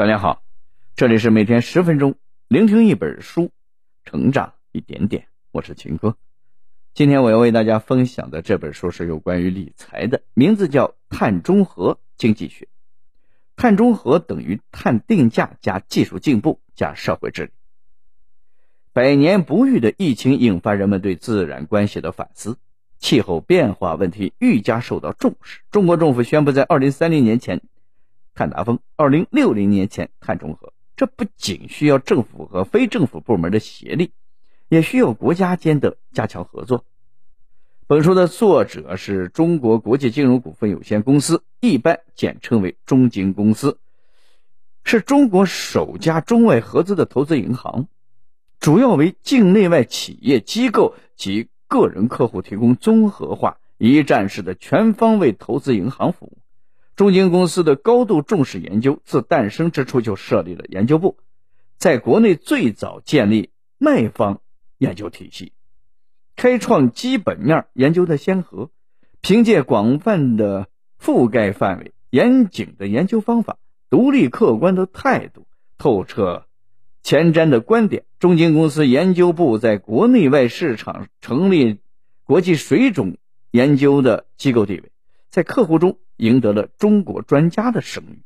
大家好，这里是每天十分钟聆听一本书，成长一点点。我是秦哥，今天我要为大家分享的这本书是有关于理财的，名字叫《碳中和经济学》。碳中和等于碳定价加技术进步加社会治理。百年不遇的疫情引发人们对自然关系的反思，气候变化问题愈加受到重视。中国政府宣布在二零三零年前。碳达峰，二零六零年前碳中和，这不仅需要政府和非政府部门的协力，也需要国家间的加强合作。本书的作者是中国国际金融股份有限公司，一般简称为中金公司，是中国首家中外合资的投资银行，主要为境内外企业机构及个人客户提供综合化、一站式的全方位投资银行服务。中金公司的高度重视研究，自诞生之初就设立了研究部，在国内最早建立卖方研究体系，开创基本面研究的先河。凭借广泛的覆盖范围、严谨的研究方法、独立客观的态度、透彻前瞻的观点，中金公司研究部在国内外市场成立国际水准研究的机构地位，在客户中。赢得了中国专家的声誉。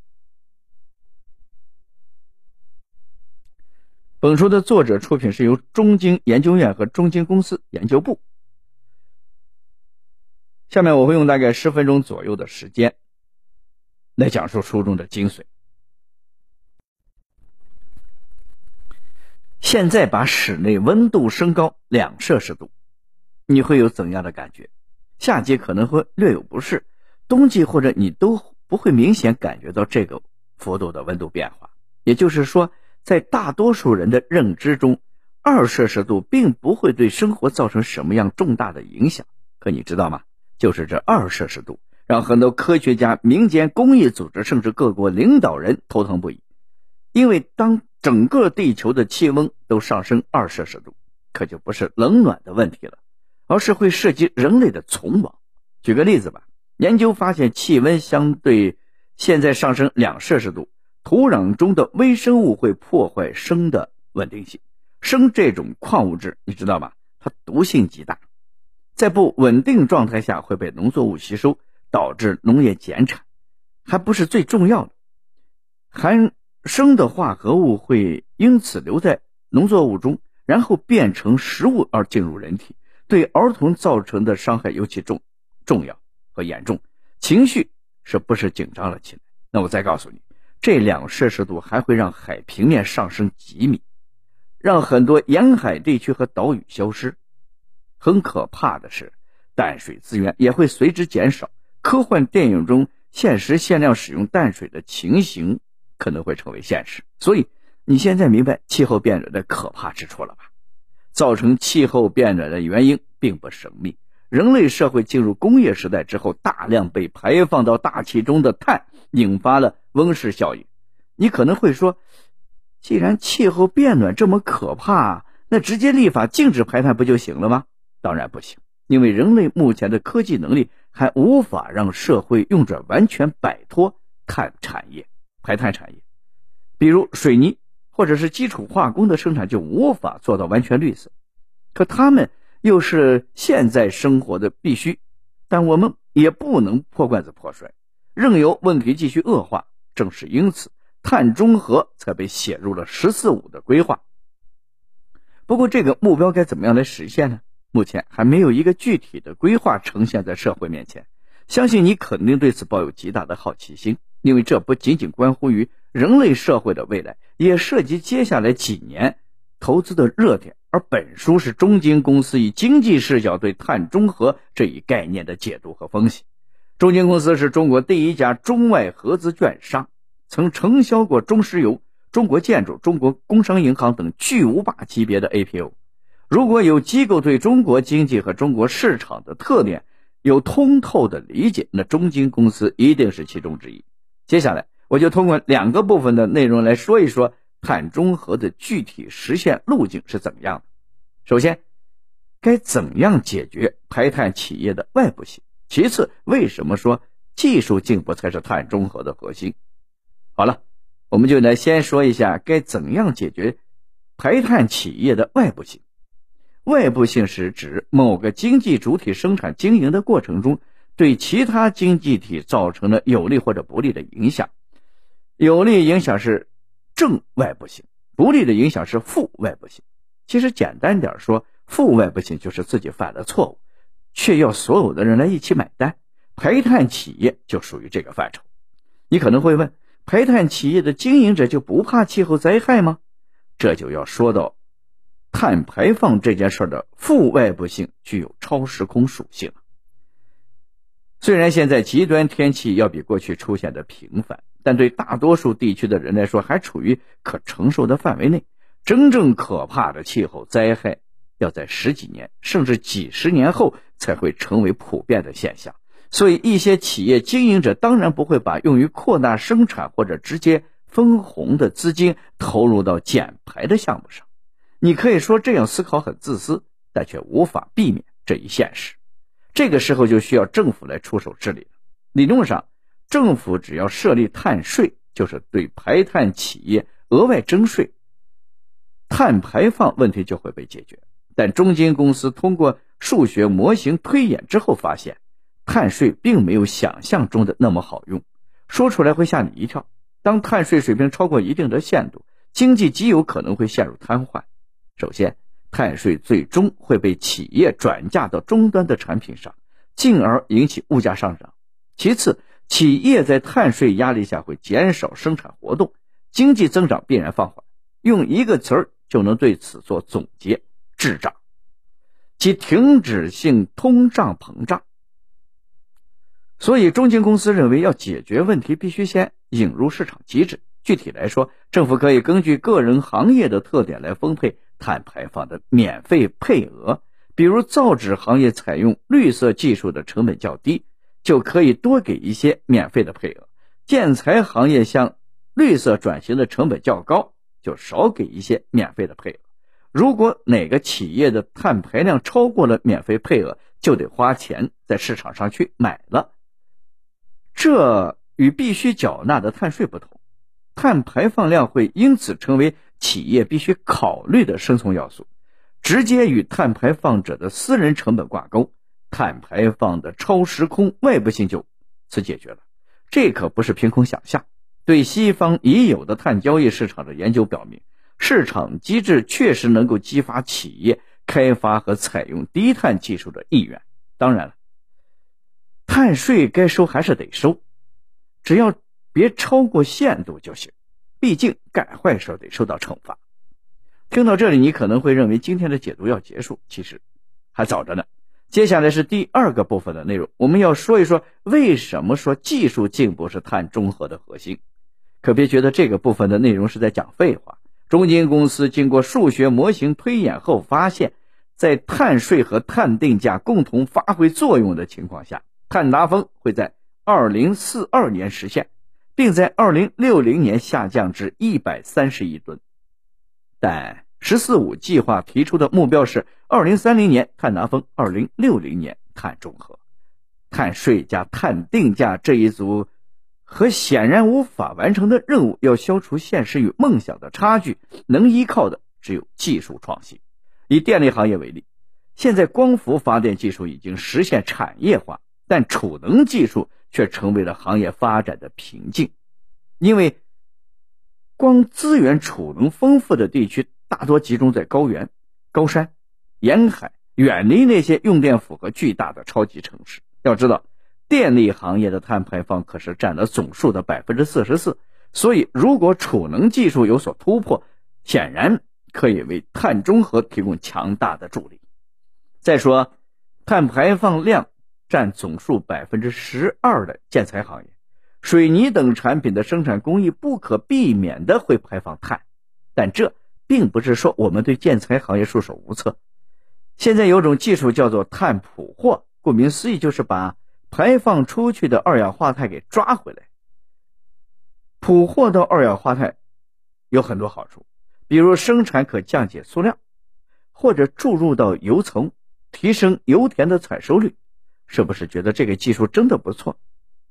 本书的作者出品是由中经研究院和中经公司研究部。下面我会用大概十分钟左右的时间来讲述书中的精髓。现在把室内温度升高两摄氏度，你会有怎样的感觉？夏季可能会略有不适。冬季或者你都不会明显感觉到这个幅度的温度变化，也就是说，在大多数人的认知中，二摄氏度并不会对生活造成什么样重大的影响。可你知道吗？就是这二摄氏度，让很多科学家、民间公益组织甚至各国领导人头疼不已。因为当整个地球的气温都上升二摄氏度，可就不是冷暖的问题了，而是会涉及人类的存亡。举个例子吧。研究发现，气温相对现在上升两摄氏度，土壤中的微生物会破坏砷的稳定性。砷这种矿物质，你知道吧？它毒性极大，在不稳定状态下会被农作物吸收，导致农业减产。还不是最重要的，含砷的化合物会因此留在农作物中，然后变成食物而进入人体，对儿童造成的伤害尤其重重要。和严重情绪是不是紧张了起来？那我再告诉你，这两摄氏度还会让海平面上升几米，让很多沿海地区和岛屿消失。很可怕的是，淡水资源也会随之减少。科幻电影中限时限量使用淡水的情形可能会成为现实。所以你现在明白气候变暖的可怕之处了吧？造成气候变暖的原因并不神秘。人类社会进入工业时代之后，大量被排放到大气中的碳引发了温室效应。你可能会说，既然气候变暖这么可怕，那直接立法禁止排碳不就行了吗？当然不行，因为人类目前的科技能力还无法让社会运转完全摆脱碳产业、排碳产业。比如水泥或者是基础化工的生产就无法做到完全绿色，可他们。又是现在生活的必须，但我们也不能破罐子破摔，任由问题继续恶化。正是因此，碳中和才被写入了“十四五”的规划。不过，这个目标该怎么样来实现呢？目前还没有一个具体的规划呈现在社会面前。相信你肯定对此抱有极大的好奇心，因为这不仅仅关乎于人类社会的未来，也涉及接下来几年投资的热点。而本书是中金公司以经济视角对碳中和这一概念的解读和分析。中金公司是中国第一家中外合资券商，曾承销过中石油、中国建筑、中国工商银行等巨无霸级别的 APO。如果有机构对中国经济和中国市场的特点有通透的理解，那中金公司一定是其中之一。接下来，我就通过两个部分的内容来说一说。碳中和的具体实现路径是怎么样的？首先，该怎样解决排碳企业的外部性？其次，为什么说技术进步才是碳中和的核心？好了，我们就来先说一下该怎样解决排碳企业的外部性。外部性是指某个经济主体生产经营的过程中，对其他经济体造成了有利或者不利的影响。有利影响是正外部性，不利的影响是负外部性。其实简单点说，负外部性就是自己犯了错误，却要所有的人来一起买单。排碳企业就属于这个范畴。你可能会问，排碳企业的经营者就不怕气候灾害吗？这就要说到。碳排放这件事的负外部性具有超时空属性。虽然现在极端天气要比过去出现的频繁，但对大多数地区的人来说还处于可承受的范围内。真正可怕的气候灾害要在十几年甚至几十年后才会成为普遍的现象。所以，一些企业经营者当然不会把用于扩大生产或者直接分红的资金投入到减排的项目上。你可以说这样思考很自私，但却无法避免这一现实。这个时候就需要政府来出手治理了。理论上，政府只要设立碳税，就是对排碳企业额外征税，碳排放问题就会被解决。但中金公司通过数学模型推演之后发现，碳税并没有想象中的那么好用。说出来会吓你一跳。当碳税水平超过一定的限度，经济极有可能会陷入瘫痪。首先，碳税最终会被企业转嫁到终端的产品上，进而引起物价上涨。其次，企业在碳税压力下会减少生产活动，经济增长必然放缓。用一个词儿就能对此做总结：滞胀，即停止性通胀膨胀。所以，中金公司认为，要解决问题，必须先引入市场机制。具体来说，政府可以根据个人行业的特点来分配。碳排放的免费配额，比如造纸行业采用绿色技术的成本较低，就可以多给一些免费的配额；建材行业向绿色转型的成本较高，就少给一些免费的配额。如果哪个企业的碳排量超过了免费配额，就得花钱在市场上去买了。这与必须缴纳的碳税不同，碳排放量会因此成为。企业必须考虑的生存要素，直接与碳排放者的私人成本挂钩，碳排放的超时空外部性就此解决了。这可不是凭空想象。对西方已有的碳交易市场的研究表明，市场机制确实能够激发企业开发和采用低碳技术的意愿。当然了，碳税该收还是得收，只要别超过限度就行。毕竟干坏事得受到惩罚。听到这里，你可能会认为今天的解读要结束，其实还早着呢。接下来是第二个部分的内容，我们要说一说为什么说技术进步是碳中和的核心。可别觉得这个部分的内容是在讲废话。中金公司经过数学模型推演后发现，在碳税和碳定价共同发挥作用的情况下，碳达峰会在二零四二年实现。并在二零六零年下降至一百三十亿吨，但“十四五”计划提出的目标是二零三零年碳达峰，二零六零年碳中和。碳税加碳定价这一组和显然无法完成的任务，要消除现实与梦想的差距，能依靠的只有技术创新。以电力行业为例，现在光伏发电技术已经实现产业化，但储能技术。却成为了行业发展的瓶颈，因为光资源储能丰富的地区大多集中在高原、高山、沿海，远离那些用电负荷巨大的超级城市。要知道，电力行业的碳排放可是占了总数的百分之四十四，所以如果储能技术有所突破，显然可以为碳中和提供强大的助力。再说，碳排放量。占总数百分之十二的建材行业、水泥等产品的生产工艺不可避免的会排放碳，但这并不是说我们对建材行业束手无策。现在有种技术叫做碳捕获，顾名思义就是把排放出去的二氧化碳给抓回来。捕获到二氧化碳有很多好处，比如生产可降解塑料，或者注入到油层，提升油田的采收率。是不是觉得这个技术真的不错？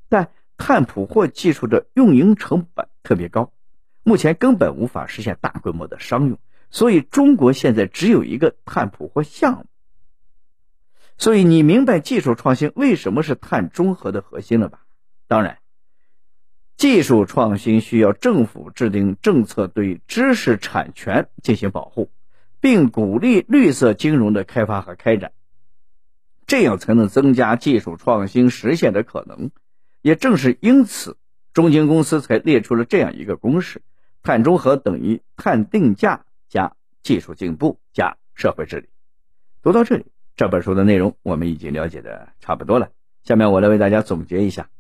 但碳捕获技术的运营成本特别高，目前根本无法实现大规模的商用，所以中国现在只有一个碳捕获项目。所以你明白技术创新为什么是碳中和的核心了吧？当然，技术创新需要政府制定政策，对知识产权进行保护，并鼓励绿色金融的开发和开展，这样才能增加技术创新实现的可能。也正是因此，中金公司才列出了这样一个公式：碳中和等于碳定价加技术进步加社会治理。读到这里。这本书的内容我们已经了解的差不多了，下面我来为大家总结一下：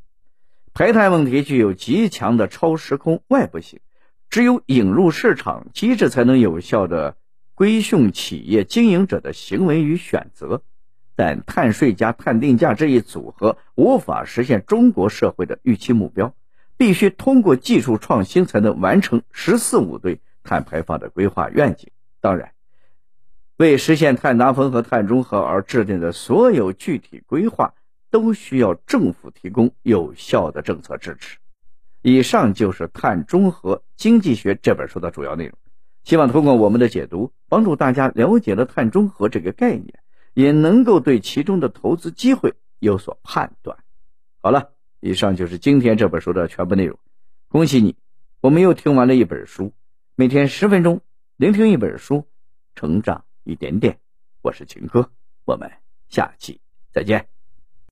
排碳问题具有极强的超时空外部性，只有引入市场机制才能有效的规训企业经营者的行为与选择。但碳税加碳定价这一组合无法实现中国社会的预期目标，必须通过技术创新才能完成“十四五”对碳排放的规划愿景。当然。为实现碳达峰和碳中和而制定的所有具体规划，都需要政府提供有效的政策支持。以上就是《碳中和经济学》这本书的主要内容。希望通过我们的解读，帮助大家了解了碳中和这个概念，也能够对其中的投资机会有所判断。好了，以上就是今天这本书的全部内容。恭喜你，我们又听完了一本书。每天十分钟，聆听一本书，成长。一点点，我是秦哥，我们下期再见。